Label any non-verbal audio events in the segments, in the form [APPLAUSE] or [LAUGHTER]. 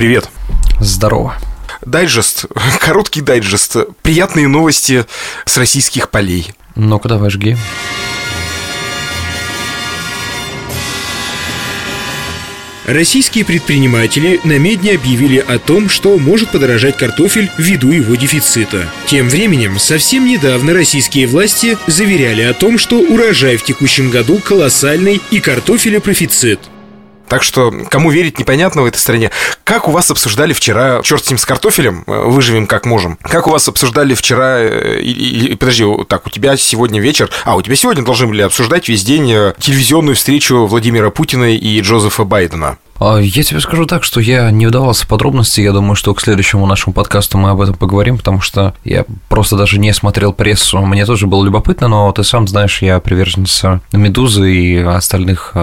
Привет. Здорово. Дайджест, [LAUGHS] короткий дайджест. Приятные новости с российских полей. Ну-ка, давай жги. Российские предприниматели на медне объявили о том, что может подорожать картофель ввиду его дефицита. Тем временем, совсем недавно российские власти заверяли о том, что урожай в текущем году колоссальный и картофеля профицит. Так что кому верить непонятно в этой стране. Как у вас обсуждали вчера, черт с ним с картофелем, э, выживем как можем. Как у вас обсуждали вчера, э, и, и, подожди, так, у тебя сегодня вечер, а, у тебя сегодня должны были обсуждать весь день э, телевизионную встречу Владимира Путина и Джозефа Байдена. А, я тебе скажу так, что я не вдавался в подробности. Я думаю, что к следующему нашему подкасту мы об этом поговорим, потому что я просто даже не смотрел прессу. Мне тоже было любопытно, но ты сам знаешь, я приверженец Медузы и остальных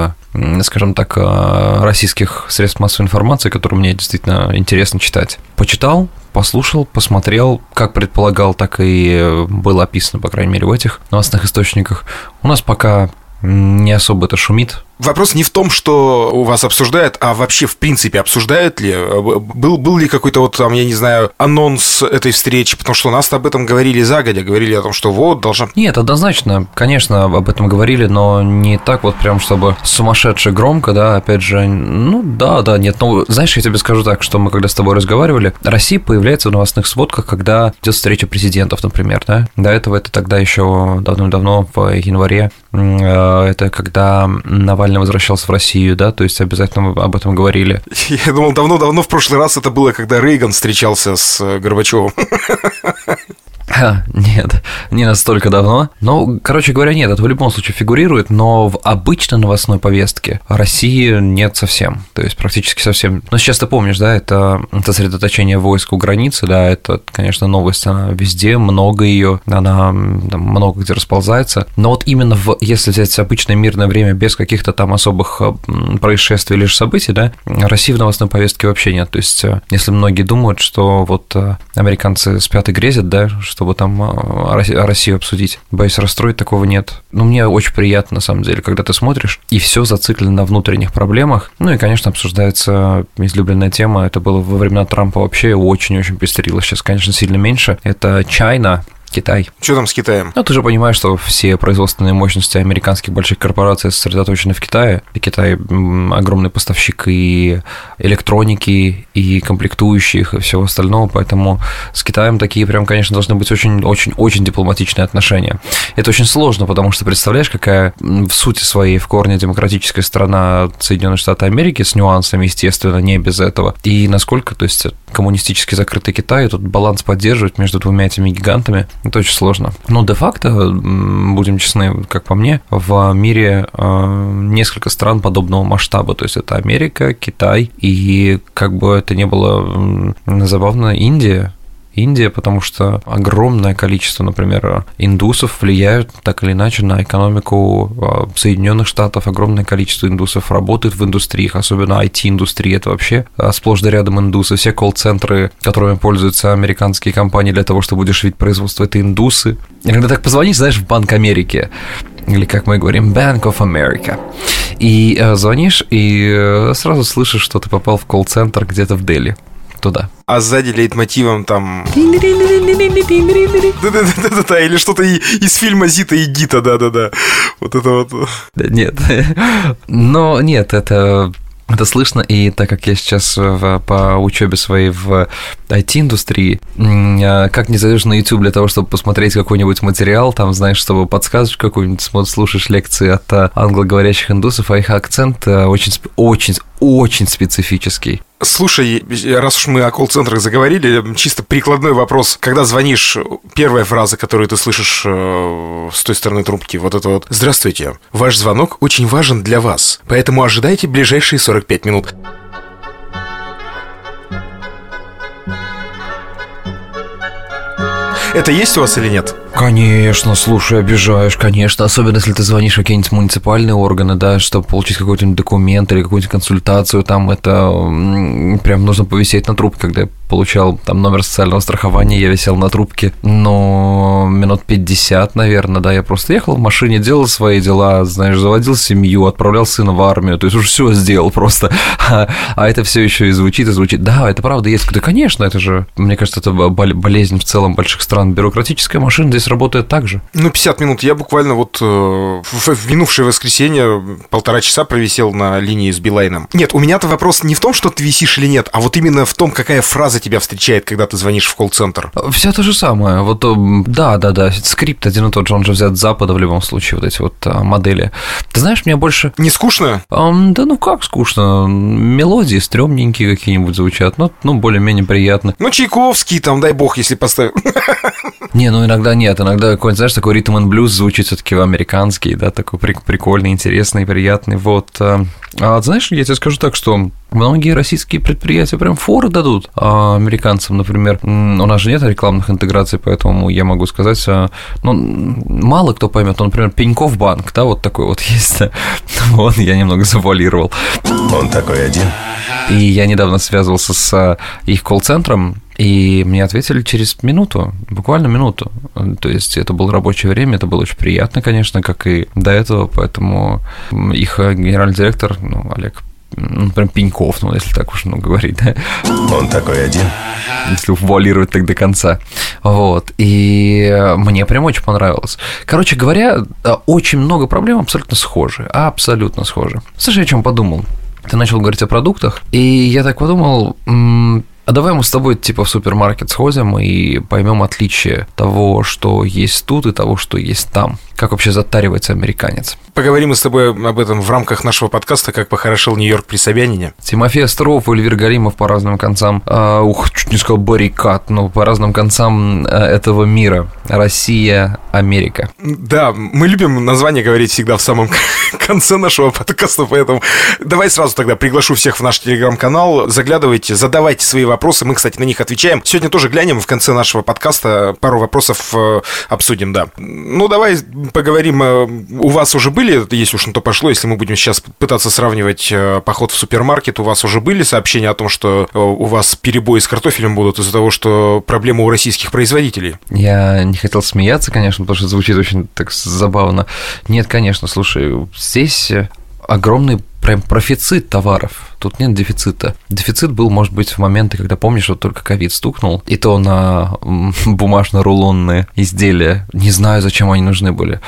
скажем так, российских средств массовой информации, которые мне действительно интересно читать. Почитал, послушал, посмотрел, как предполагал, так и было описано, по крайней мере, в этих новостных источниках. У нас пока не особо это шумит, Вопрос не в том, что у вас обсуждают, а вообще в принципе обсуждают ли? Был, был ли какой-то вот там, я не знаю, анонс этой встречи? Потому что у нас об этом говорили загодя, говорили о том, что вот, должна... Нет, однозначно, конечно, об этом говорили, но не так вот прям, чтобы сумасшедше громко, да, опять же, ну да, да, нет, ну, знаешь, я тебе скажу так, что мы когда с тобой разговаривали, Россия появляется в новостных сводках, когда идет встреча президентов, например, да, до этого это тогда еще давно-давно в январе, э, это когда Навальный Навальный возвращался в Россию, да, то есть обязательно об этом говорили. [LAUGHS] Я думал, давно-давно в прошлый раз это было, когда Рейган встречался с э, Горбачевым. [LAUGHS] [LAUGHS] Нет, не настолько давно. Ну, короче говоря, нет, это в любом случае фигурирует, но в обычной новостной повестке России нет совсем. То есть практически совсем. Но сейчас ты помнишь, да, это сосредоточение войск у границы, да, это, конечно, новость, она везде, много ее, она там, много где расползается. Но вот именно в, если взять обычное мирное время без каких-то там особых происшествий или же событий, да, России в новостной повестке вообще нет. То есть, э, если многие думают, что вот э, американцы спят и грезят, да, чтобы там а, Россию обсудить. Боюсь, расстроить такого нет. Но мне очень приятно, на самом деле, когда ты смотришь, и все зациклено на внутренних проблемах. Ну и, конечно, обсуждается излюбленная тема. Это было во времена Трампа вообще очень-очень пестрило. Сейчас, конечно, сильно меньше. Это Чайна, Китай. Что там с Китаем? Ну, ты же понимаешь, что все производственные мощности американских больших корпораций сосредоточены в Китае. И Китай огромный поставщик и электроники, и комплектующих, и всего остального, поэтому с Китаем такие прям, конечно, должны быть очень-очень-очень дипломатичные отношения. Это очень сложно, потому что представляешь, какая в сути своей в корне демократическая страна Соединенных Штатов Америки с нюансами, естественно, не без этого. И насколько, то есть, коммунистически закрытый Китай, тут баланс поддерживать между двумя этими гигантами, это очень сложно. Но де-факто, будем честны, как по мне, в мире э, несколько стран подобного масштаба. То есть это Америка, Китай и, как бы это ни было забавно, Индия, Индия, потому что огромное количество, например, индусов влияют так или иначе на экономику а, Соединенных Штатов. Огромное количество индусов работает в индустриях, особенно IT-индустрии. Это вообще а, сплошь да рядом индусы. Все колл-центры, которыми пользуются американские компании для того, чтобы удешевить производство, это индусы. Иногда так позвонишь, знаешь, в Банк Америки, или как мы говорим, Bank of America. И э, звонишь, и э, сразу слышишь, что ты попал в колл-центр где-то в Дели туда. А сзади лейтмотивом там... Да-да-да-да-да, или что-то из фильма Зита и Гита, да-да-да. Вот это вот. Нет. Но нет, это это слышно, и так как я сейчас в, по учебе своей в IT-индустрии, как не зайдешь на YouTube для того, чтобы посмотреть какой-нибудь материал, там, знаешь, чтобы подсказочку какую-нибудь, слушаешь лекции от англоговорящих индусов, а их акцент очень, очень, очень специфический. Слушай, раз уж мы о колл-центрах заговорили, чисто прикладной вопрос. Когда звонишь, первая фраза, которую ты слышишь э, с той стороны трубки, вот это вот «Здравствуйте, ваш звонок очень важен для вас, поэтому ожидайте ближайшие 45 минут». Это есть у вас или нет? Конечно, слушай, обижаешь, конечно. Особенно, если ты звонишь в какие-нибудь муниципальные органы, да, чтобы получить какой-то документ или какую-нибудь консультацию, там это прям нужно повисеть на трубке, когда я получал там номер социального страхования, я висел на трубке, но минут 50, наверное, да, я просто ехал в машине, делал свои дела, знаешь, заводил семью, отправлял сына в армию, то есть уже все сделал просто, а, [LAUGHS] а это все еще и звучит, и звучит, да, это правда есть, да, конечно, это же, мне кажется, это болезнь в целом больших стран, бюрократическая машина здесь работает так же. Ну, 50 минут, я буквально вот э, в, в минувшее воскресенье полтора часа провисел на линии с Билайном. Нет, у меня-то вопрос не в том, что ты висишь или нет, а вот именно в том, какая фраза тебя встречает, когда ты звонишь в колл-центр. Все то же самое. Вот да, да, да. Скрипт один и тот же, он же взят с Запада в любом случае, вот эти вот а, модели. Ты знаешь, мне больше... Не скучно? Эм, да ну как скучно? Мелодии стрёмненькие какие-нибудь звучат, ну, ну более-менее приятно. Ну, Чайковский там, дай бог, если поставил. Не, ну иногда нет, иногда какой-нибудь, знаешь, такой ритм блюз звучит все-таки американский, да, такой прикольный, интересный, приятный, вот. А, а знаешь, я тебе скажу так, что Многие российские предприятия прям форы дадут а американцам, например. У нас же нет рекламных интеграций, поэтому я могу сказать, а, ну, мало кто поймет. Ну, например, Пеньков банк, да, вот такой вот [LAUGHS] есть. Вот, я немного завуалировал. Он такой один. И я недавно связывался с а, их колл-центром, и мне ответили через минуту, буквально минуту. То есть это было рабочее время, это было очень приятно, конечно, как и до этого, поэтому их генеральный директор, ну, Олег ну, прям Пеньков, ну, если так уж ну, говорить, да. Он такой один. Если вуалировать так до конца. Вот. И мне прям очень понравилось. Короче говоря, очень много проблем абсолютно схожи. Абсолютно схожи. Слушай, о чем подумал? Ты начал говорить о продуктах, и я так подумал, а давай мы с тобой типа в супермаркет сходим и поймем отличие того, что есть тут и того, что есть там. Как вообще затаривается американец? Поговорим мы с тобой об этом в рамках нашего подкаста «Как похорошел Нью-Йорк при Собянине». Тимофей Остров, Эльвир Галимов по разным концам, э, ух, чуть не сказал баррикад, но по разным концам э, этого мира. Россия, Америка. Да, мы любим название говорить всегда в самом [LAUGHS] конце нашего подкаста, поэтому давай сразу тогда приглашу всех в наш телеграм-канал, заглядывайте, задавайте свои вопросы, мы, кстати, на них отвечаем. Сегодня тоже глянем в конце нашего подкаста, пару вопросов э, обсудим, да. Ну, давай поговорим, э, у вас уже были, если уж на то пошло, если мы будем сейчас пытаться сравнивать э, поход в супермаркет, у вас уже были сообщения о том, что у вас перебои с картофелем будут из-за того, что проблемы у российских производителей? Я не хотел смеяться, конечно, потому что звучит очень так забавно. Нет, конечно, слушай, здесь огромный прям профицит товаров. Тут нет дефицита. Дефицит был, может быть, в моменты, когда помнишь, что только ковид стукнул, и то на [LAUGHS] бумажно-рулонные изделия. Не знаю, зачем они нужны были.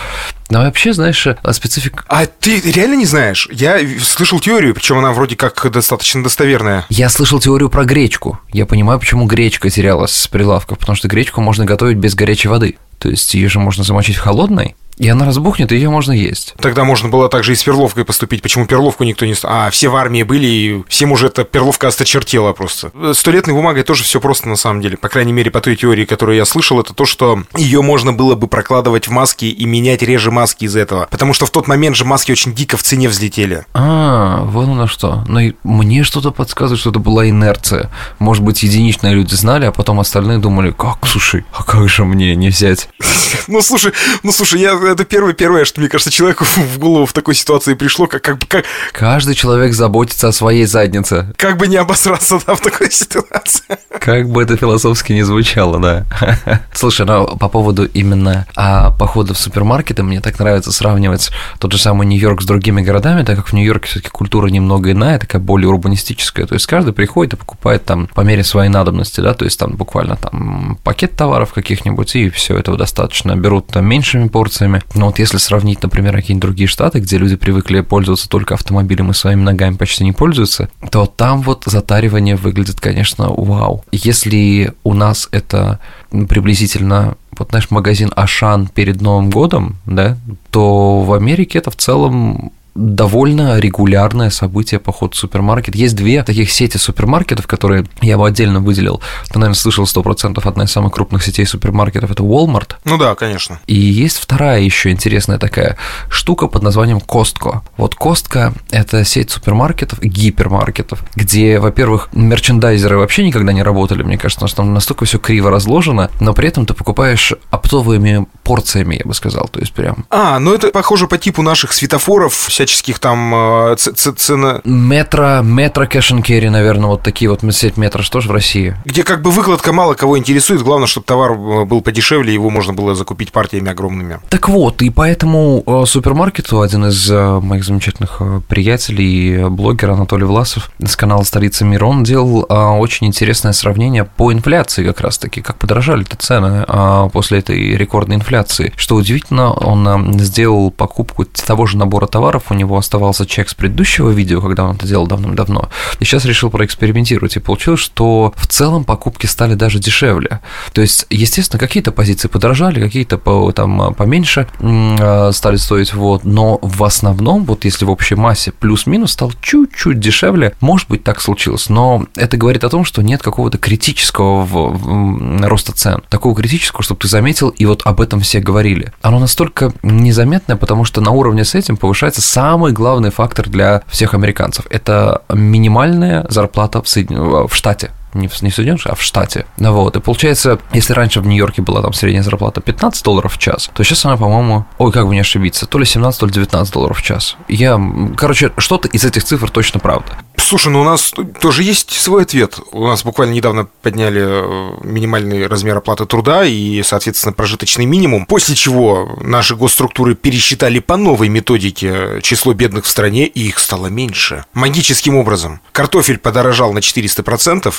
Но вообще, знаешь, а специфик... А ты реально не знаешь? Я слышал теорию, причем она вроде как достаточно достоверная. Я слышал теорию про гречку. Я понимаю, почему гречка терялась с прилавков, потому что гречку можно готовить без горячей воды. То есть ее же можно замочить в холодной, и она разбухнет, и ее можно есть. Тогда можно было также и с перловкой поступить. Почему перловку никто не... А, все в армии были, и всем уже эта перловка осточертела просто. Столетной бумагой тоже все просто на самом деле. По крайней мере, по той теории, которую я слышал, это то, что ее можно было бы прокладывать в маски и менять реже маски из этого. Потому что в тот момент же маски очень дико в цене взлетели. А, вон оно что. Но и мне что-то подсказывает, что это была инерция. Может быть, единичные люди знали, а потом остальные думали, как, слушай, а как же мне не взять? [LAUGHS] Ну, слушай, ну, слушай, я это первое, первое, что, мне кажется, человеку [LAUGHS] в голову в такой ситуации пришло, как, как, как... Каждый человек заботится о своей заднице. Как бы не обосраться, да, в такой [LAUGHS] ситуации. Как бы это философски не звучало, да. [LAUGHS] Слушай, ну, по поводу именно а, похода в супермаркеты, мне так нравится сравнивать тот же самый Нью-Йорк с другими городами, так как в Нью-Йорке все-таки культура немного иная, такая более урбанистическая. То есть каждый приходит и покупает там по мере своей надобности, да, то есть там буквально там пакет товаров каких-нибудь, и все этого достаточно. Берут там меньшими порциями. Но вот если сравнить, например, какие-нибудь другие штаты, где люди привыкли пользоваться только автомобилем и своими ногами почти не пользуются, то там вот затаривание выглядит, конечно, вау. Если у нас это приблизительно вот наш магазин Ашан перед Новым годом, да, то в Америке это в целом довольно регулярное событие поход в супермаркет. Есть две таких сети супермаркетов, которые я бы отдельно выделил. Ты, наверное, слышал 100%, одна из самых крупных сетей супермаркетов – это Walmart. Ну да, конечно. И есть вторая еще интересная такая штука под названием Costco. Вот Costco – это сеть супермаркетов, гипермаркетов, где, во-первых, мерчендайзеры вообще никогда не работали, мне кажется, потому что там настолько все криво разложено, но при этом ты покупаешь оптовыми порциями, я бы сказал, то есть прям. А, ну это похоже по типу наших светофоров, всяческих там э, цена... Метро, метро кэш керри, наверное, вот такие вот сеть метро, что же в России? Где как бы выкладка мало кого интересует, главное, чтобы товар э, был подешевле, его можно было закупить партиями огромными. Так вот, и поэтому э, супермаркету один из моих замечательных приятелей, блогер Анатолий Власов с канала «Столица мира», он делал очень интересное сравнение по инфляции как раз-таки, как подорожали-то цены после этой рекордной инфляции инфляции. Что удивительно, он сделал покупку того же набора товаров, у него оставался чек с предыдущего видео, когда он это делал давным-давно, и сейчас решил проэкспериментировать, и получилось, что в целом покупки стали даже дешевле. То есть, естественно, какие-то позиции подорожали, какие-то по, там поменьше а, стали стоить, вот, но в основном, вот если в общей массе плюс-минус стал чуть-чуть дешевле, может быть, так случилось, но это говорит о том, что нет какого-то критического в, в, роста цен, такого критического, чтобы ты заметил, и вот об этом все говорили. Оно настолько незаметное, потому что на уровне с этим повышается самый главный фактор для всех американцев. Это минимальная зарплата в, Соедин... в штате не в, не в Соединенных а в штате. Вот, и получается, если раньше в Нью-Йорке была там средняя зарплата 15 долларов в час, то сейчас она, по-моему, ой, как бы не ошибиться, то ли 17, то ли 19 долларов в час. Я, короче, что-то из этих цифр точно правда. Слушай, ну у нас тоже есть свой ответ. У нас буквально недавно подняли э, минимальный размер оплаты труда и, соответственно, прожиточный минимум, после чего наши госструктуры пересчитали по новой методике число бедных в стране, и их стало меньше. Магическим образом. Картофель подорожал на 400%,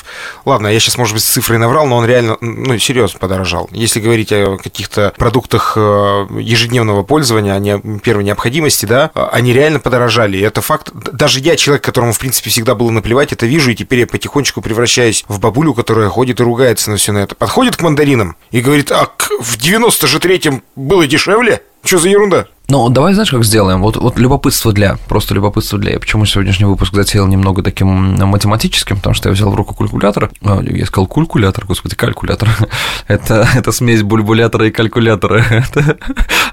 Ладно, я сейчас, может быть, с цифрой наврал, но он реально, ну, серьезно подорожал. Если говорить о каких-то продуктах э, ежедневного пользования, а не первой необходимости, да, они реально подорожали. И это факт. Даже я, человек, которому, в принципе, всегда было наплевать, это вижу, и теперь я потихонечку превращаюсь в бабулю, которая ходит и ругается на все на это. Подходит к мандаринам и говорит, а в 93-м было дешевле? Что за ерунда? Ну, давай, знаешь, как сделаем? Вот, вот любопытство для, просто любопытство для. Почему сегодняшний выпуск затеял немного таким математическим, потому что я взял в руку калькулятор. А, я сказал калькулятор, господи, калькулятор. [LAUGHS] это, это смесь бульбулятора и калькулятора. [LAUGHS] это,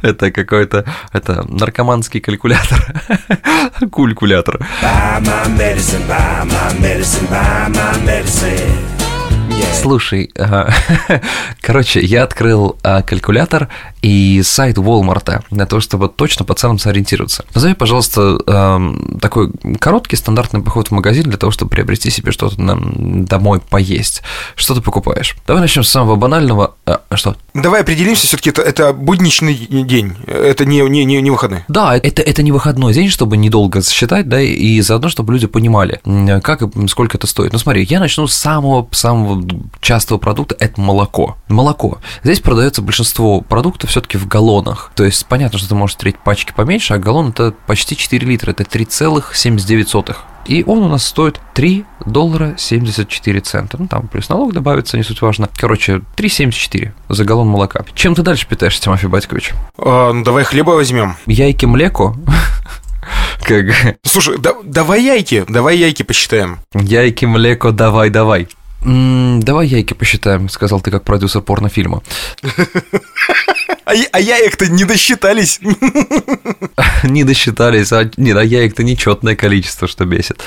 это какой-то, это наркоманский калькулятор. [LAUGHS] Medicine. Слушай, короче, я открыл а, калькулятор и сайт Walmart для того, чтобы точно по ценам сориентироваться. Назови, пожалуйста, такой короткий стандартный поход в магазин для того, чтобы приобрести себе что-то домой поесть. Что ты покупаешь? Давай начнем с самого банального. А, что? Давай определимся, все-таки это, это будничный день, это не, не, не, не выходной. Да, это, это не выходной день, чтобы недолго считать, да, и заодно, чтобы люди понимали, как и сколько это стоит. Ну смотри, я начну с самого, самого частого продукта – это молоко. Молоко. Здесь продается большинство продуктов все-таки в галлонах. То есть понятно, что ты можешь встретить пачки поменьше, а галлон – это почти 4 литра, это 3,79. И он у нас стоит 3 доллара 74 цента. Ну, там плюс налог добавится, не суть важно. Короче, 3,74 за галлон молока. Чем ты дальше питаешься, Тимофей Батькович? А, ну, давай хлеба возьмем. Яйки, млеко. Как? Слушай, да, давай яйки, давай яйки посчитаем. Яйки, млеко, давай, давай. «Давай яйки посчитаем», — сказал ты как продюсер порнофильма. [LAUGHS] А, а яек-то не досчитались. [LAUGHS] Не досчитались, а, нет, а яек-то нечетное количество, что бесит.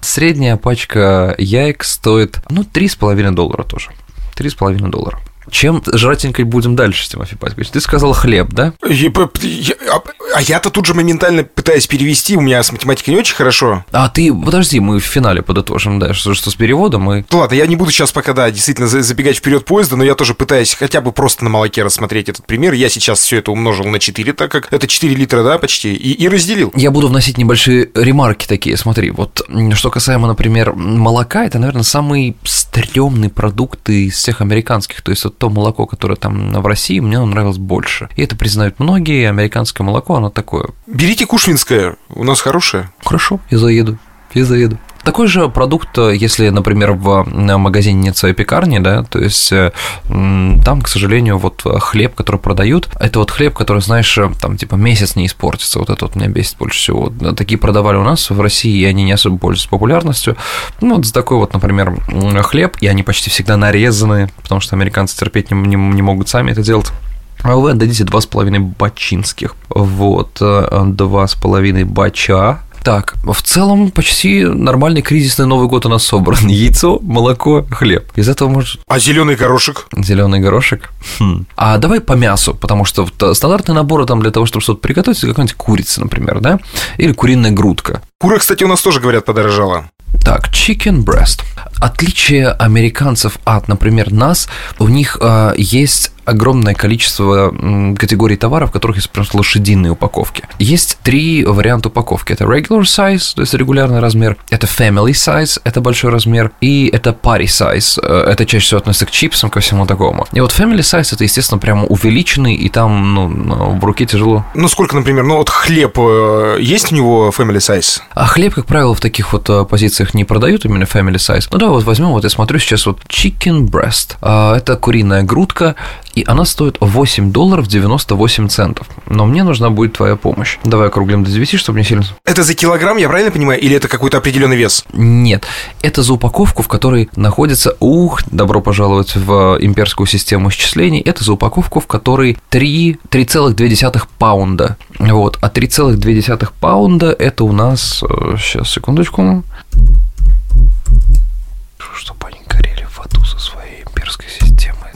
Средняя пачка яек стоит, ну, 3,5 доллара тоже. 3,5 доллара. Чем жратенькой будем дальше, Тимофей Павлович? Ты сказал хлеб, да? Я, я, а, а я-то тут же моментально пытаюсь перевести, у меня с математикой не очень хорошо. А ты, подожди, мы в финале подытожим, да, что, что с переводом мы... Ну ладно, я не буду сейчас пока, да, действительно забегать вперед поезда, но я тоже пытаюсь хотя бы просто на молоке рассмотреть этот пример. Я сейчас все это умножил на 4, так как это 4 литра, да, почти, и, и разделил. Я буду вносить небольшие ремарки такие, смотри, вот что касаемо, например, молока, это, наверное, самый стрёмный продукт из всех американских, то есть то молоко, которое там в России, мне оно нравилось больше. И это признают многие, американское молоко, оно такое. Берите кушвинское, у нас хорошее. Хорошо, я заеду, я заеду. Такой же продукт, если, например, в магазине нет своей пекарни, да, то есть там, к сожалению, вот хлеб, который продают, это вот хлеб, который, знаешь, там типа месяц не испортится, вот это вот меня бесит больше всего. Такие продавали у нас в России, и они не особо пользуются популярностью. Ну, вот за такой вот, например, хлеб, и они почти всегда нарезаны, потому что американцы терпеть не, не, не могут сами это делать. А вы отдадите два с половиной бачинских. Вот, э, два с половиной бача так, в целом почти нормальный кризисный Новый год у нас собран. [LAUGHS] Яйцо, молоко, хлеб. Из этого может... А зеленый горошек? Зеленый горошек? Хм. А давай по мясу, потому что э, стандартные наборы там для того, чтобы что-то приготовить, какая-нибудь курица, например, да? Или куриная грудка. Кура, кстати, у нас тоже, говорят, подорожала. Так, chicken breast. Отличие американцев от, например, нас, у них э, есть огромное количество категорий товаров, в которых есть просто лошадиные упаковки. Есть три варианта упаковки. Это regular size, то есть регулярный размер, это family size, это большой размер, и это party size, э, это чаще всего относится к чипсам, ко всему такому. И вот family size это, естественно, прямо увеличенный, и там, ну, ну в руке тяжело. Ну, сколько, например, ну вот хлеб, э, есть у него family size? А хлеб, как правило, в таких вот э, позициях не продают именно family size. Ну, давай вот возьмем, вот я смотрю сейчас вот chicken breast. А, это куриная грудка, и она стоит 8 долларов 98 центов. Но мне нужна будет твоя помощь. Давай округлим до 9, чтобы не сильно... Это за килограмм, я правильно понимаю, или это какой-то определенный вес? Нет, это за упаковку, в которой находится, ух, добро пожаловать в имперскую систему исчислений, это за упаковку, в которой 3, 3,2 паунда. Вот, а 3,2 паунда это у нас... Сейчас, э, секундочку. Чтобы они горели в аду со своей имперской системой.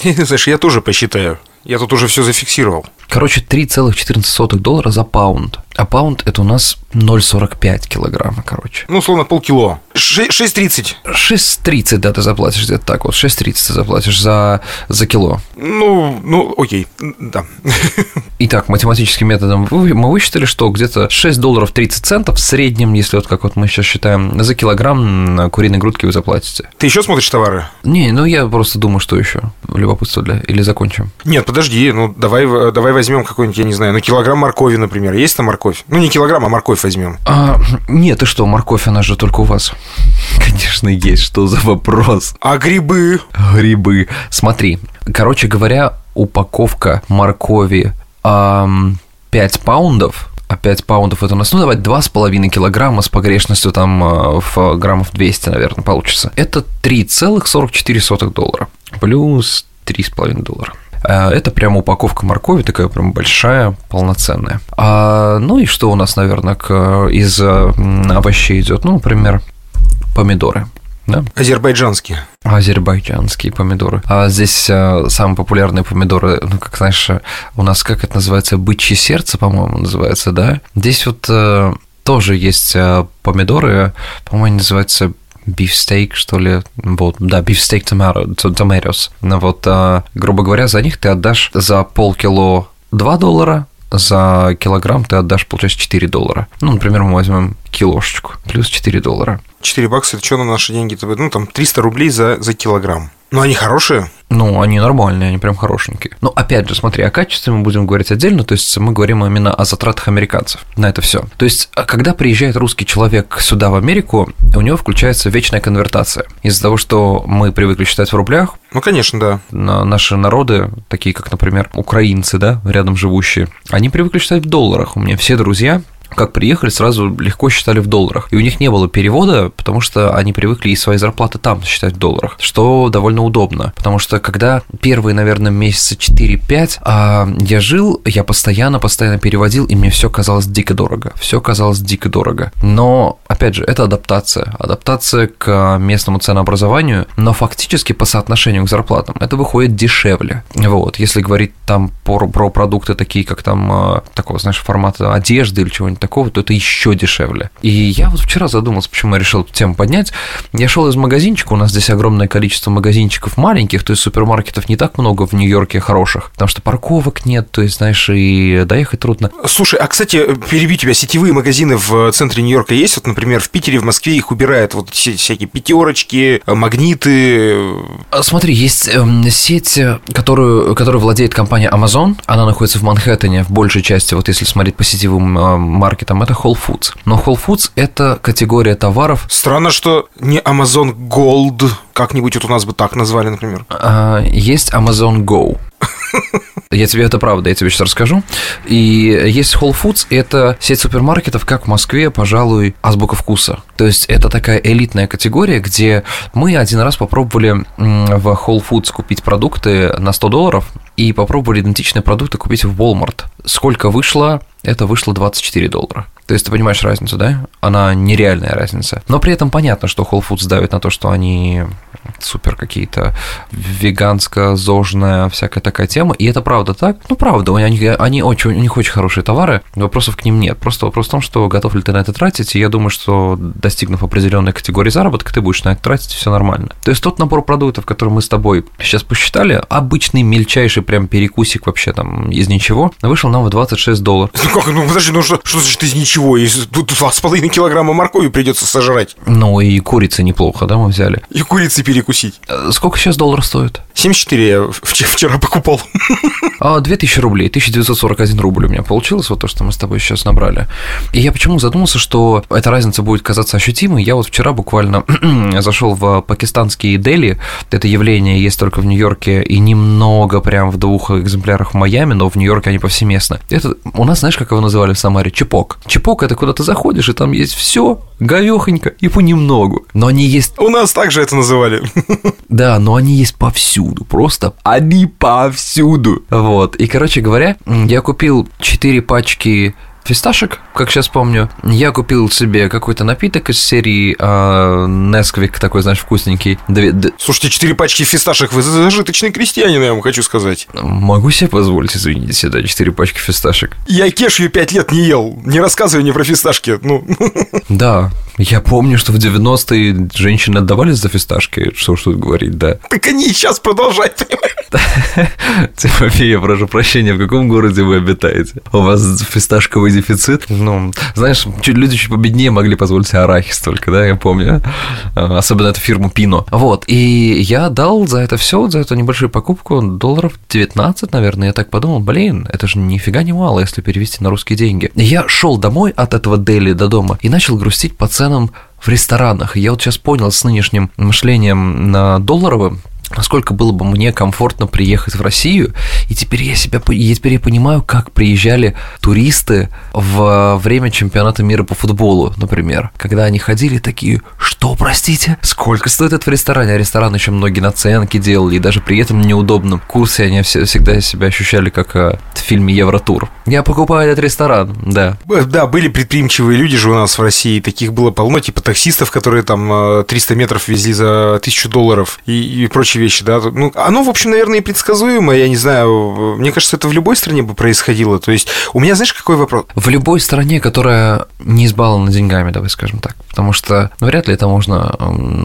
[LAUGHS] Знаешь, я тоже посчитаю. Я тут уже все зафиксировал. Короче, 3,14 доллара за паунд. А паунд это у нас 0,45 килограмма, короче. Ну, условно, полкило. 6,30. 6,30, да, ты заплатишь где-то так вот. 6,30 ты заплатишь за, за кило. Ну, ну, окей, да. [LAUGHS] Итак, математическим методом мы высчитали, что где-то 6 долларов 30 центов в среднем, если вот как вот мы сейчас считаем, за килограмм куриной грудки вы заплатите. Ты еще смотришь товары? Не, ну я просто думаю, что еще. Любопытство для... Или закончим? Нет, подожди, ну давай, давай возьмем какой-нибудь, я не знаю, ну килограмм моркови, например. Есть там морковь? Ну, не килограмм, а морковь возьмем. А, нет, ты что, морковь, она же только у вас. Конечно, есть. Что за вопрос? А грибы? Грибы. Смотри, короче говоря, упаковка моркови эм, 5 паундов а 5 паундов это у нас, ну, давай 2,5 килограмма с погрешностью там э, в граммов 200, наверное, получится. Это 3,44 доллара. Плюс 3,5 доллара. Э, это прямо упаковка моркови, такая прям большая, полноценная. А, ну и что у нас, наверное, к, из овощей идет? Ну, например, помидоры. Да? Азербайджанские. Азербайджанские помидоры. А здесь а, самые популярные помидоры, ну, как знаешь, у нас, как это называется, бычье сердце, по-моему, называется, да? Здесь вот а, тоже есть а, помидоры, по-моему, называются бифстейк, что ли, вот, да, бифстейк tomatoes, ну, вот, а, грубо говоря, за них ты отдашь за полкило 2 доллара, за килограмм ты отдашь, получается, 4 доллара. Ну, например, мы возьмем килошечку, плюс 4 доллара. 4 бакса, это что на наши деньги-то? Ну, там 300 рублей за, за килограмм. Ну, они хорошие? Ну, они нормальные, они прям хорошенькие. Но опять же, смотри, о качестве мы будем говорить отдельно, то есть мы говорим именно о затратах американцев на это все. То есть, а когда приезжает русский человек сюда, в Америку, у него включается вечная конвертация. Из-за того, что мы привыкли считать в рублях. Ну, конечно, да. Наши народы, такие как, например, украинцы, да, рядом живущие, они привыкли считать в долларах. У меня все друзья, как приехали, сразу легко считали в долларах. И у них не было перевода, потому что они привыкли и свои зарплаты там считать в долларах, что довольно удобно. Потому что когда первые, наверное, месяца 4-5 а, я жил, я постоянно-постоянно переводил, и мне все казалось дико дорого. Все казалось дико дорого. Но, опять же, это адаптация. Адаптация к местному ценообразованию, но фактически по соотношению к зарплатам это выходит дешевле. Вот, если говорить там про, про продукты такие, как там а, такого, знаешь, формата одежды или чего-нибудь такого, то это еще дешевле. И я вот вчера задумался, почему я решил эту тему поднять. Я шел из магазинчика, у нас здесь огромное количество магазинчиков маленьких, то есть супермаркетов не так много в Нью-Йорке хороших, потому что парковок нет, то есть, знаешь, и доехать трудно. Слушай, а, кстати, перебью тебя, сетевые магазины в центре Нью-Йорка есть? Вот, например, в Питере, в Москве их убирают вот все всякие пятерочки, магниты. А, смотри, есть эм, сеть, которую, которую владеет компания Amazon, она находится в Манхэттене, в большей части, вот если смотреть по сетевым супермаркетом, это Whole Foods. Но Whole Foods – это категория товаров... Странно, что не Amazon Gold, как-нибудь вот у нас бы так назвали, например. А, есть Amazon Go. [LAUGHS] Я тебе это правда, я тебе сейчас расскажу. И есть Whole Foods, это сеть супермаркетов, как в Москве, пожалуй, азбука вкуса. То есть это такая элитная категория, где мы один раз попробовали в Whole Foods купить продукты на 100 долларов и попробовали идентичные продукты купить в Walmart. Сколько вышло? Это вышло 24 доллара. То есть ты понимаешь разницу, да? Она нереальная разница. Но при этом понятно, что Whole Foods давит на то, что они супер какие-то веганско-зожная всякая такая тема, и это правда так? Ну, правда, у них, они очень, у них очень хорошие товары, вопросов к ним нет. Просто вопрос в том, что готов ли ты на это тратить, и я думаю, что достигнув определенной категории заработка, ты будешь на это тратить, все нормально. То есть тот набор продуктов, который мы с тобой сейчас посчитали, обычный мельчайший прям перекусик вообще там из ничего, вышел нам в 26 долларов. Ну как, ну подожди, ну что, что значит из ничего? Из, тут 2,5 килограмма моркови придется сожрать. Ну и курицы неплохо, да, мы взяли. И курицы перекусить. Э, сколько сейчас доллар стоит? 74 я вчера [LAUGHS] покупал. А, 2000 рублей, 1941 рубль у меня получилось, вот то, что мы с тобой сейчас набрали. И я почему задумался, что эта разница будет казаться ощутимой. Я вот вчера буквально [CLEARS THROAT] зашел в пакистанские Дели. Это явление есть только в Нью-Йорке и немного прям в двух экземплярах в Майами, но в Нью-Йорке они повсеместно. Это у нас, знаешь, как его называли в Самаре? Чепок. Чепок это куда ты заходишь, и там есть все, говехонько и понемногу. Но они есть... У нас также это называли. [LAUGHS] Да, но они есть повсюду, просто они повсюду. Вот, и, короче говоря, я купил 4 пачки фисташек, как сейчас помню. Я купил себе какой-то напиток из серии э, Несквик, такой, знаешь, вкусненький. Две, д... Слушайте, четыре пачки фисташек, вы зажиточный крестьянин, я вам хочу сказать. Могу себе позволить, извините, да, четыре пачки фисташек. Я кешью пять лет не ел, не рассказывай мне про фисташки, ну. [LAUGHS] Да, я помню, что в 90-е женщины отдавались за фисташки, что ж тут говорить, да. Так они сейчас продолжают? [LAUGHS] Тимофей, я прошу прощения, в каком городе вы обитаете? У вас фисташковый дефицит? Ну, знаешь, чуть, люди чуть победнее могли позволить себе арахис только, да, я помню. А, особенно эту фирму Пино. Вот, и я дал за это все, за эту небольшую покупку долларов 19, наверное. Я так подумал, блин, это же нифига не мало, если перевести на русские деньги. Я шел домой от этого Дели до дома и начал грустить по ценам в ресторанах. я вот сейчас понял с нынешним мышлением на долларовым, насколько было бы мне комфортно приехать в Россию, и теперь я себя, я теперь я понимаю, как приезжали туристы в время чемпионата мира по футболу, например, когда они ходили такие, что, простите, сколько стоит это в ресторане, а ресторан еще многие наценки делали, и даже при этом неудобном курсе они все, всегда себя ощущали как э, в фильме Евротур. Я покупаю этот ресторан, да. Да, были предприимчивые люди же у нас в России, таких было полно, типа таксистов, которые там 300 э, метров везли за 1000 долларов и, и прочее прочие вещи, да. Ну, оно, в общем, наверное, и предсказуемо, я не знаю. Мне кажется, это в любой стране бы происходило. То есть, у меня, знаешь, какой вопрос? В любой стране, которая не избалована деньгами, давай скажем так. Потому что ну, вряд ли это можно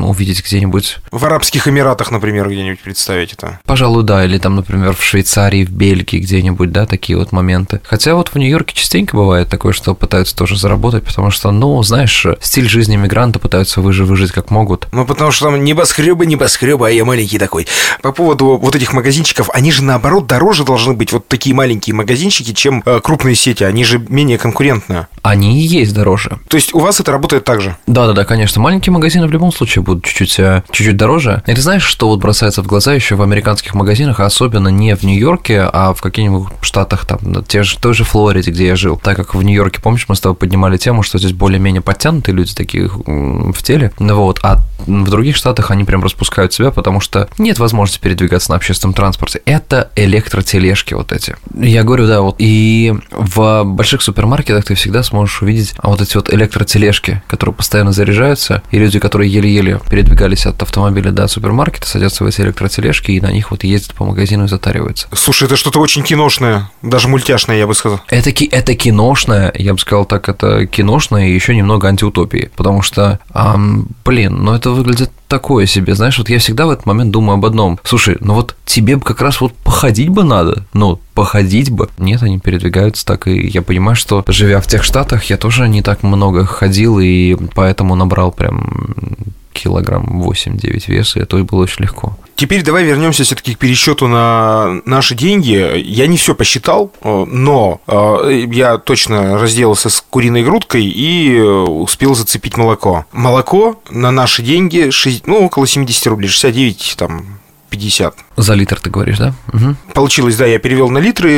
увидеть где-нибудь. В Арабских Эмиратах, например, где-нибудь представить это. Пожалуй, да. Или там, например, в Швейцарии, в Бельгии где-нибудь, да, такие вот моменты. Хотя вот в Нью-Йорке частенько бывает такое, что пытаются тоже заработать, потому что, ну, знаешь, стиль жизни мигранта пытаются выжить, выжить как могут. Ну, потому что там небоскребы, небоскребы, а я маленький такой. По поводу вот этих магазинчиков, они же наоборот дороже должны быть, вот такие маленькие магазинчики, чем э, крупные сети, они же менее конкурентные. Они и есть дороже. То есть у вас это работает так же? Да, да, да, конечно. Маленькие магазины в любом случае будут чуть-чуть, э, чуть-чуть дороже. И ты знаешь, что вот бросается в глаза еще в американских магазинах, а особенно не в Нью-Йорке, а в каких-нибудь штатах, там, те же, той же Флориде, где я жил. Так как в Нью-Йорке, помнишь, мы с тобой поднимали тему, что здесь более-менее подтянутые люди такие в теле, вот, а в других штатах они прям распускают себя, потому что нет возможности передвигаться на общественном транспорте. Это электротележки вот эти. Я говорю, да, вот. И в больших супермаркетах ты всегда сможешь увидеть вот эти вот электротележки, которые постоянно заряжаются, и люди, которые еле-еле передвигались от автомобиля до супермаркета, садятся в эти электротележки и на них вот ездят по магазину и затариваются. Слушай, это что-то очень киношное, даже мультяшное, я бы сказал. Это, ки это киношное, я бы сказал так, это киношное и еще немного антиутопии, потому что, эм, блин, ну это выглядит такое себе, знаешь, вот я всегда в этот момент думаю об одном. Слушай, ну вот тебе бы как раз вот походить бы надо, ну, походить бы. Нет, они передвигаются так, и я понимаю, что живя в тех штатах, я тоже не так много ходил, и поэтому набрал прям килограмм 8-9 веса, и то и было очень легко. Теперь давай вернемся все-таки к пересчету на наши деньги. Я не все посчитал, э, но э, я точно разделался с куриной грудкой и э, успел зацепить молоко. Молоко на наши деньги ну, около 70 рублей, 69 там 50. За литр ты говоришь, да? Угу. Получилось, да, я перевел на литры.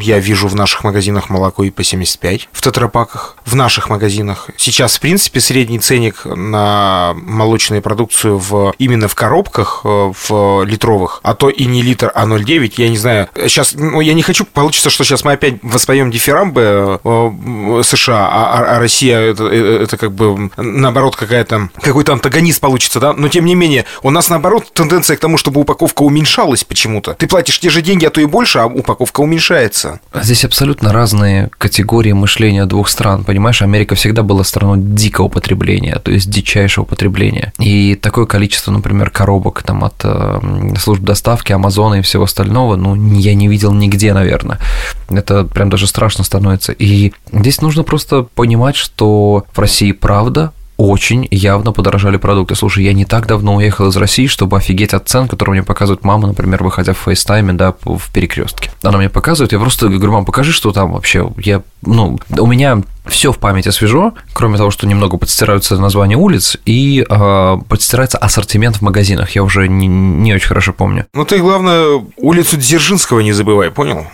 Я вижу в наших магазинах молоко и по 75 в тетрапаках. В наших магазинах. Сейчас, в принципе, средний ценник на молочную продукцию в, именно в коробках, э, в литровых, а то и не литр, а 0,9, я не знаю. Сейчас, ну, я не хочу, получится, что сейчас мы опять воспоем дифирамбы э, США, а, а, а Россия это, э, это как бы наоборот какая-то какой-то антагонист получится, да? Но тем не менее, у нас наоборот тенденция к тому, чтобы упаковка уменьшалась почему-то. Ты платишь те же деньги, а то и больше, а упаковка уменьшается. Здесь абсолютно разные категории мышления двух стран. Понимаешь, Америка всегда была страной дикого потребления, то есть дичайшего потребления. И такое количество, например, коробок там от э, служб доставки, Амазона и всего остального, ну, я не видел нигде, наверное. Это прям даже страшно становится. И здесь нужно просто понимать, что в России правда очень явно подорожали продукты. Слушай, я не так давно уехал из России, чтобы офигеть от цен, которые мне показывает мама, например, выходя в фейстайме, да, в перекрестке. Она мне показывает, я просто говорю, мам, покажи, что там вообще. Я, ну, у меня все в памяти свежо, кроме того, что немного подстираются названия улиц и э, подстирается ассортимент в магазинах. Я уже не, не очень хорошо помню. Ну ты, главное, улицу Дзержинского не забывай, понял?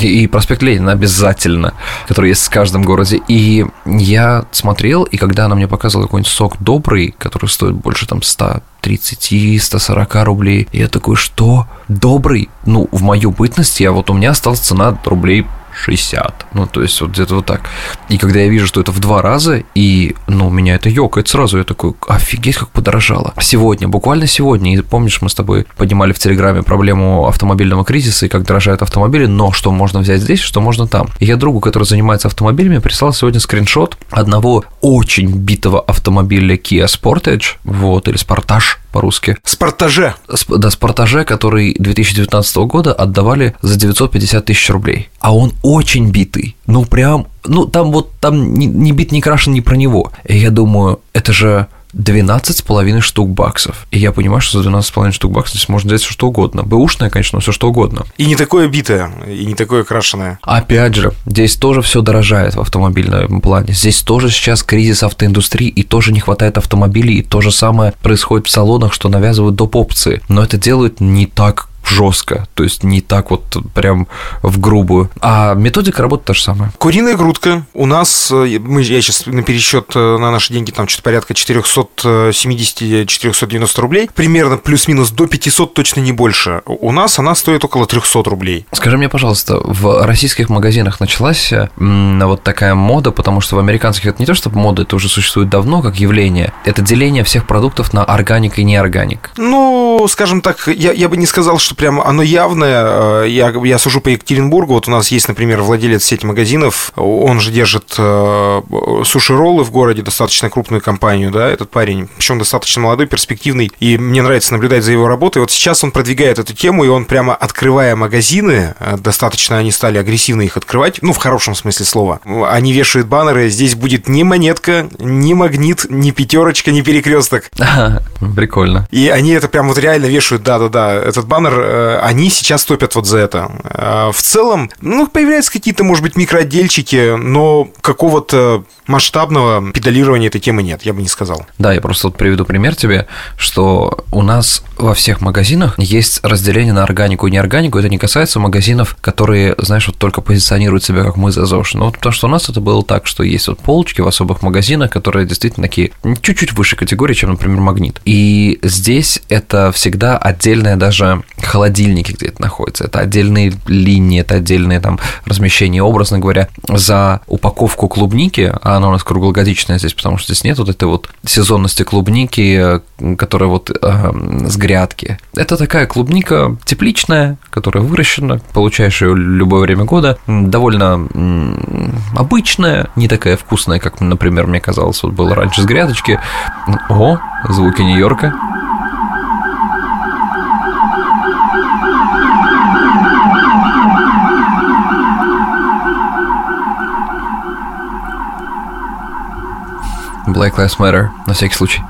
И проспект Ленина обязательно, который есть в каждом городе. И я смотрел, и когда она мне показывала какой-нибудь сок добрый, который стоит больше там 130-140 рублей, я такой, что? Добрый? Ну, в мою бытность я вот у меня осталась цена рублей 60. Ну, то есть вот где-то вот так. И когда я вижу, что это в два раза, и, ну, меня это ёкает сразу, я такой, офигеть, как подорожало. Сегодня, буквально сегодня, и помнишь, мы с тобой поднимали в Телеграме проблему автомобильного кризиса и как дорожают автомобили, но что можно взять здесь, что можно там. И я другу, который занимается автомобилями, прислал сегодня скриншот одного очень битого автомобиля Kia Sportage, вот, или Sportage, по-русски. Спартаже. Да, Спартаже, который 2019 года отдавали за 950 тысяч рублей. А он очень битый. Ну, прям, ну, там вот, там не, не бит, не крашен, не про него. И я думаю, это же 12 с половиной штук баксов. И я понимаю, что за 12 с половиной штук баксов здесь можно взять все что угодно. Бэушное, конечно, но все что угодно. И не такое битое, и не такое крашеное. Опять же, здесь тоже все дорожает в автомобильном плане. Здесь тоже сейчас кризис автоиндустрии, и тоже не хватает автомобилей, и то же самое происходит в салонах, что навязывают доп. опции. Но это делают не так жестко, то есть не так вот прям в грубую. А методика работы та же самая. Куриная грудка у нас, э, мы, я сейчас на пересчет э, на наши деньги, там что-то порядка 470-490 рублей, примерно плюс-минус до 500, точно не больше. У нас она стоит около 300 рублей. Скажи мне, пожалуйста, в российских магазинах началась вот такая мода, потому что в американских это не то, что мода, это уже существует давно как явление, это деление всех продуктов на органик и неорганик. Ну, скажем так, я, я бы не сказал, что что прям оно явное. Э, я, я сужу по Екатеринбургу. Вот у нас есть, например, владелец сети магазинов. Он же держит э, суши-роллы в городе, достаточно крупную компанию, да, этот парень. Причем достаточно молодой, перспективный. И мне нравится наблюдать за его работой. Вот сейчас он продвигает эту тему, и он прямо открывая магазины, э, достаточно они стали агрессивно их открывать, ну, в хорошем смысле слова. Они вешают баннеры, здесь будет ни монетка, ни магнит, ни пятерочка, ни перекресток. [LAUGHS] Прикольно. И они это прям вот реально вешают, да-да-да, этот баннер они сейчас топят вот за это. Э, в целом, ну, появляются какие-то, может быть, микроотдельчики, но какого-то масштабного педалирования этой темы нет, я бы не сказал. Да, я просто вот приведу пример тебе, что у нас во всех магазинах есть разделение на органику и неорганику. Это не касается магазинов, которые, знаешь, вот только позиционируют себя как мы за ЗОЖ. Ну, вот потому что у нас это было так, что есть вот полочки в особых магазинах, которые действительно такие чуть-чуть выше категории, чем, например, магнит. И здесь это всегда отдельная даже холодильники где-то находятся, это отдельные линии, это отдельные там размещения, образно говоря, за упаковку клубники, а она у нас круглогодичная здесь, потому что здесь нет вот этой вот сезонности клубники, которая вот э, с грядки. Это такая клубника тепличная, которая выращена, получаешь ее любое время года, довольно обычная, не такая вкусная, как, например, мне казалось, вот было раньше с грядочки. О, звуки Нью-Йорка. Black Lives Matter, на всякий случай.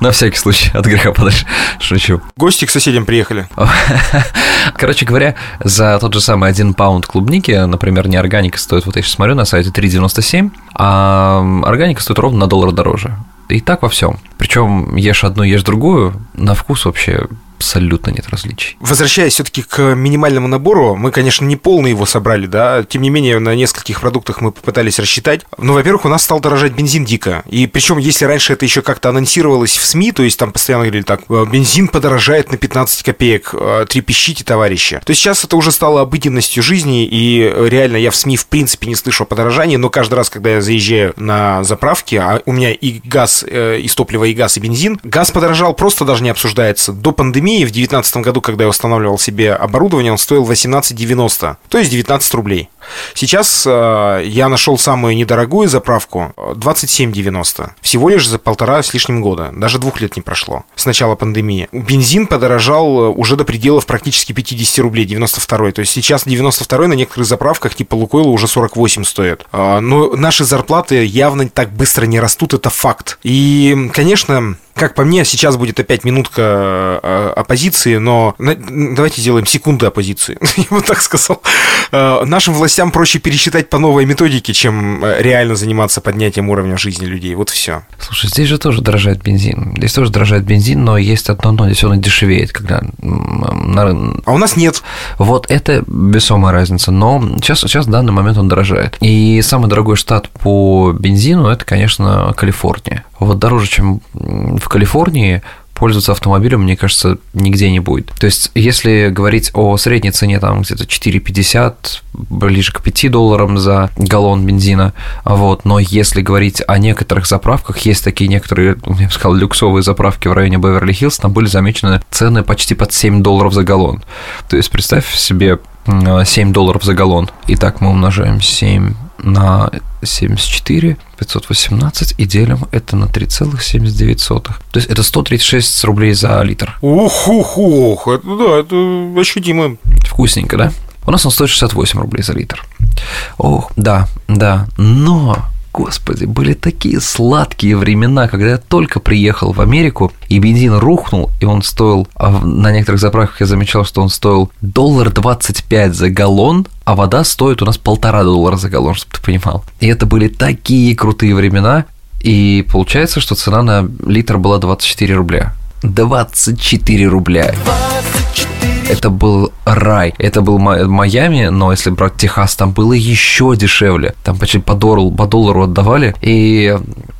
На всякий случай, от греха подальше. Шучу. Гости к соседям приехали. [LAUGHS] Короче говоря, за тот же самый один паунд клубники, например, не органика стоит, вот я сейчас смотрю на сайте 3,97, а органика стоит ровно на доллар дороже. И так во всем. Причем ешь одну, ешь другую, на вкус вообще абсолютно нет различий. Возвращаясь все-таки к минимальному набору, мы, конечно, не полный его собрали, да, тем не менее, на нескольких продуктах мы попытались рассчитать. Ну, во-первых, у нас стал дорожать бензин дико. И причем, если раньше это еще как-то анонсировалось в СМИ, то есть там постоянно говорили так, «Э, бензин подорожает на 15 копеек, э, трепещите, товарищи. То сейчас это уже стало обыденностью жизни, и реально я в СМИ в принципе не слышу о подорожании, но каждый раз, когда я заезжаю на заправки, а у меня и газ, э, и топливо, и газ, и бензин, газ подорожал просто даже не обсуждается. До пандемии пандемии в 2019 году, когда я устанавливал себе оборудование, он стоил 18,90, то есть 19 рублей. Сейчас э, я нашел самую недорогую заправку 27,90. Всего лишь за полтора с лишним года. Даже двух лет не прошло с начала пандемии. Бензин подорожал э, уже до пределов практически 50 рублей, 92 То есть сейчас 92 на некоторых заправках типа Лукойла уже 48 стоит. Э, но наши зарплаты явно так быстро не растут, это факт. И, конечно, как по мне, сейчас будет опять минутка э, оппозиции, но давайте сделаем секунду оппозиции, [LAUGHS] я бы так сказал. Э, нашим властям проще пересчитать по новой методике, чем э, реально заниматься поднятием уровня жизни людей. Вот все. Слушай, здесь же тоже дорожает бензин. Здесь тоже дорожает бензин, но есть одно но, здесь он дешевеет, когда... А у нас нет. Вот это весомая разница, но сейчас, сейчас в данный момент он дорожает. И самый дорогой штат по бензину – это, конечно, Калифорния. Вот дороже, чем в Калифорнии, пользоваться автомобилем, мне кажется, нигде не будет. То есть, если говорить о средней цене, там где-то 4,50, ближе к 5 долларам за галлон бензина, вот, но если говорить о некоторых заправках, есть такие некоторые, я бы сказал, люксовые заправки в районе Беверли-Хиллз, там были замечены цены почти под 7 долларов за галлон. То есть, представь себе 7 долларов за галлон. Итак, мы умножаем 7 на 74, 518 и делим это на 3,79. То есть это 136 рублей за литр. Ух, ух, ух, это, да, это ощутимо. Вкусненько, да? У нас он стоит 68 рублей за литр. Ох, да, да, но Господи, были такие сладкие времена, когда я только приехал в Америку, и бензин рухнул, и он стоил, а на некоторых заправках я замечал, что он стоил доллар 25 за галлон, а вода стоит у нас полтора доллара за галлон, чтобы ты понимал. И это были такие крутые времена, и получается, что цена на литр была 24 рубля. 24 рубля. 24 это был рай. Это был Майами, но если брать Техас, там было еще дешевле. Там почти по доллару, по доллару отдавали. И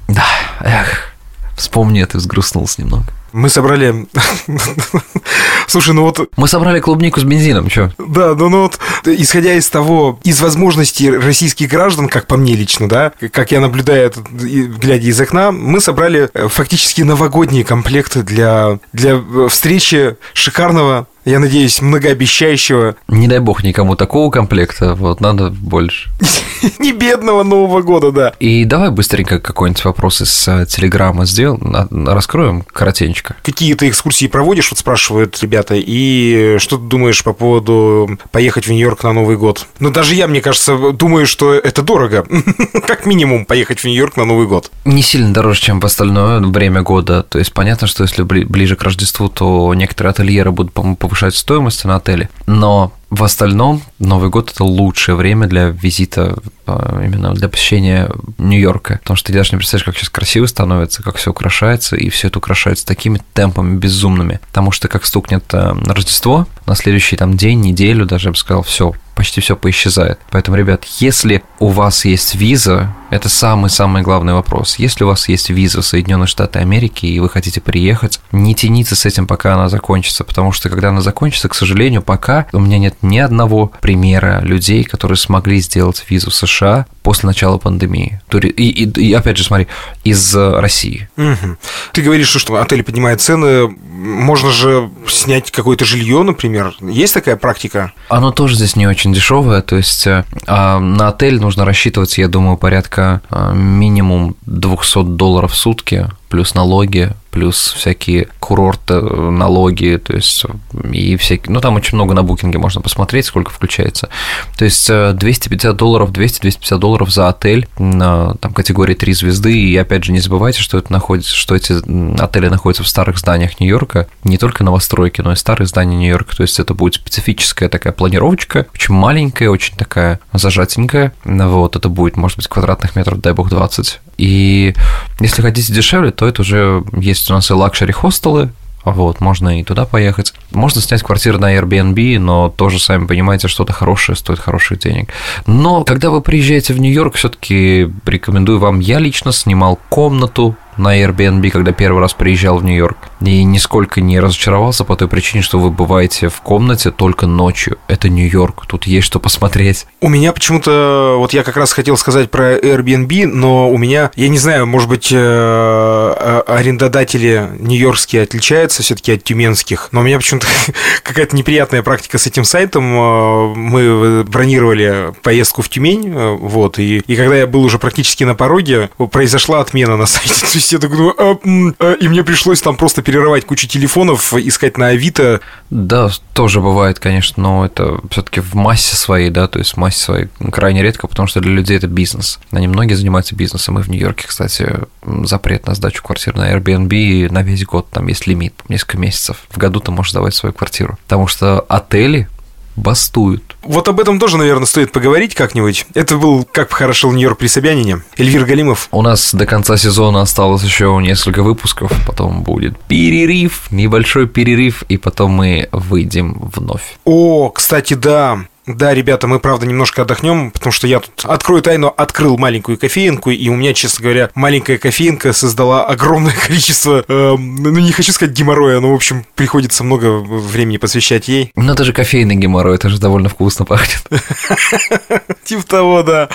да, эх, вспомни это, взгрустнулся немного. Мы собрали... [LAUGHS] Слушай, ну вот... Мы собрали клубнику с бензином, что? Да, ну, ну вот, исходя из того, из возможностей российских граждан, как по мне лично, да, как я наблюдаю это, глядя из окна, мы собрали э, фактически новогодние комплекты для, для э, встречи шикарного я надеюсь, многообещающего. Не дай бог никому такого комплекта, вот надо больше. [LAUGHS] [LAUGHS] Не бедного Нового года, да. И давай быстренько какой-нибудь вопрос из э, Телеграма сделаем, раскроем коротенько. Какие ты экскурсии проводишь, вот спрашивают ребята, и что ты думаешь по поводу поехать в Нью-Йорк на Новый год? Ну, даже я, мне кажется, думаю, что это дорого. [LAUGHS] Как минимум поехать в Нью-Йорк на Новый год. Не сильно дороже, чем в остальное время года. То есть понятно, что если ближе к Рождеству, то некоторые ательеры будут, по-моему, повышать стоимость на отеле. Но в остальном Новый год это лучшее время для визита, именно для посещения Нью-Йорка. Потому что ты даже не представляешь, как сейчас красиво становится, как все украшается, и все это украшается такими темпами безумными. Потому что как стукнет а, Рождество, на следующий там день, неделю даже, я бы сказал, все, почти все поисчезает. Поэтому, ребят, если у вас есть виза, это самый-самый главный вопрос. Если у вас есть виза в Соединенные Штаты Америки, и вы хотите приехать, не тяните с этим, пока она закончится, потому что когда она закончится, к сожалению, пока у меня нет ни одного примера людей, которые смогли сделать визу в США после начала пандемии. И, и, и опять же, смотри, из России. Угу. Ты говоришь, что отель поднимает цены. Можно же снять какое-то жилье, например. Есть такая практика? Оно тоже здесь не очень дешевое. То есть э, а на отель нужно рассчитывать, я думаю, порядка э, минимум 200 долларов в сутки плюс налоги, плюс всякие курорты, э, налоги, то есть и всякие, ну там очень много на букинге можно посмотреть, сколько включается. То есть 250 долларов, 200-250 долларов за отель на там категории 3 звезды, и опять же не забывайте, что это находится, что эти отели находятся в старых зданиях Нью-Йорка, не только новостройки, но и старые здания Нью-Йорка, то есть это будет специфическая такая планировочка, очень маленькая, очень такая зажатенькая, вот, это будет, может быть, квадратных метров, дай бог, 20, и если хотите дешевле, то это уже есть у нас и luxury хостелы, вот, можно и туда поехать. Можно снять квартиру на Airbnb, но тоже, сами понимаете, что-то хорошее стоит хороших денег. Но когда вы приезжаете в Нью-Йорк, все-таки рекомендую вам, я лично снимал комнату на Airbnb, когда первый раз приезжал в Нью-Йорк. И нисколько не разочаровался по той причине, что вы бываете в комнате только ночью. Это Нью-Йорк, тут есть что посмотреть. У меня почему-то, вот я как раз хотел сказать про Airbnb, но у меня, я не знаю, может быть, э, а, арендодатели нью-йоркские отличаются все-таки от тюменских, но у меня почему-то [LAUGHS] какая-то неприятная практика с этим сайтом. Э, мы бронировали поездку в Тюмень, э, вот, и, и когда я был уже практически на пороге, произошла отмена на сайте [LAUGHS] есть так думаю, а, а, и мне пришлось там просто перерывать кучу телефонов, искать на Авито. Да, тоже бывает, конечно, но это все-таки в массе своей, да, то есть в массе своей крайне редко, потому что для людей это бизнес. Они многие занимаются бизнесом, и в Нью-Йорке, кстати, запрет на сдачу квартир на Airbnb на весь год, там есть лимит, несколько месяцев. В году ты можешь сдавать свою квартиру. Потому что отели бастуют. Вот об этом тоже, наверное, стоит поговорить как-нибудь. Это был «Как похорошел Нью-Йорк при Собянине». Эльвир Галимов. У нас до конца сезона осталось еще несколько выпусков, потом будет перерыв, небольшой перерыв, и потом мы выйдем вновь. О, кстати, да. Да, ребята, мы, правда, немножко отдохнем, потому что я тут, открою тайну, открыл маленькую кофеинку, и у меня, честно говоря, маленькая кофеинка создала огромное [LAUGHS] количество, э, ну, не хочу сказать геморроя, но, в общем, приходится много времени посвящать ей. Ну, это же кофейный геморрой, это же довольно вкусно пахнет. [LAUGHS] Типа того, да.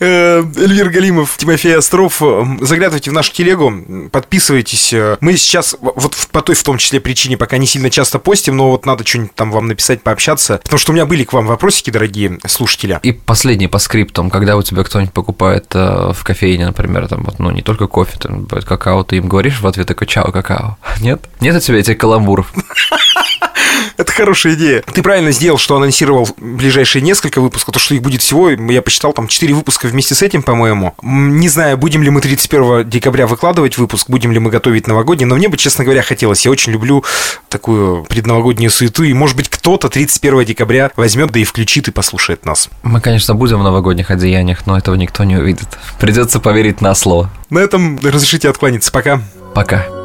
Э, Эльвир Галимов, Тимофей Остров, заглядывайте в нашу телегу, подписывайтесь. Мы сейчас, вот по той в том числе причине, пока не сильно часто постим, но вот надо что-нибудь там вам написать, пообщаться, потому что у меня были к вам вопросы, вопросики, дорогие слушатели. И последний по скриптам, когда у тебя кто-нибудь покупает э, в кофейне, например, там, вот, ну, не только кофе, там, какао, ты им говоришь в ответ такой «Чао, какао». [LAUGHS] Нет? Нет у тебя этих каламбуров? [LAUGHS] Это хорошая идея. Ты правильно сделал, что анонсировал ближайшие несколько выпусков, то, что их будет всего, я посчитал, там 4 выпуска вместе с этим, по-моему. Не знаю, будем ли мы 31 декабря выкладывать выпуск, будем ли мы готовить новогодний, но мне бы, честно говоря, хотелось. Я очень люблю такую предновогоднюю суету, и, может быть, кто-то 31 декабря возьмет, да и включит и послушает нас. Мы, конечно, будем в новогодних одеяниях, но этого никто не увидит. Придется поверить на слово. На этом разрешите откланяться. Пока. Пока.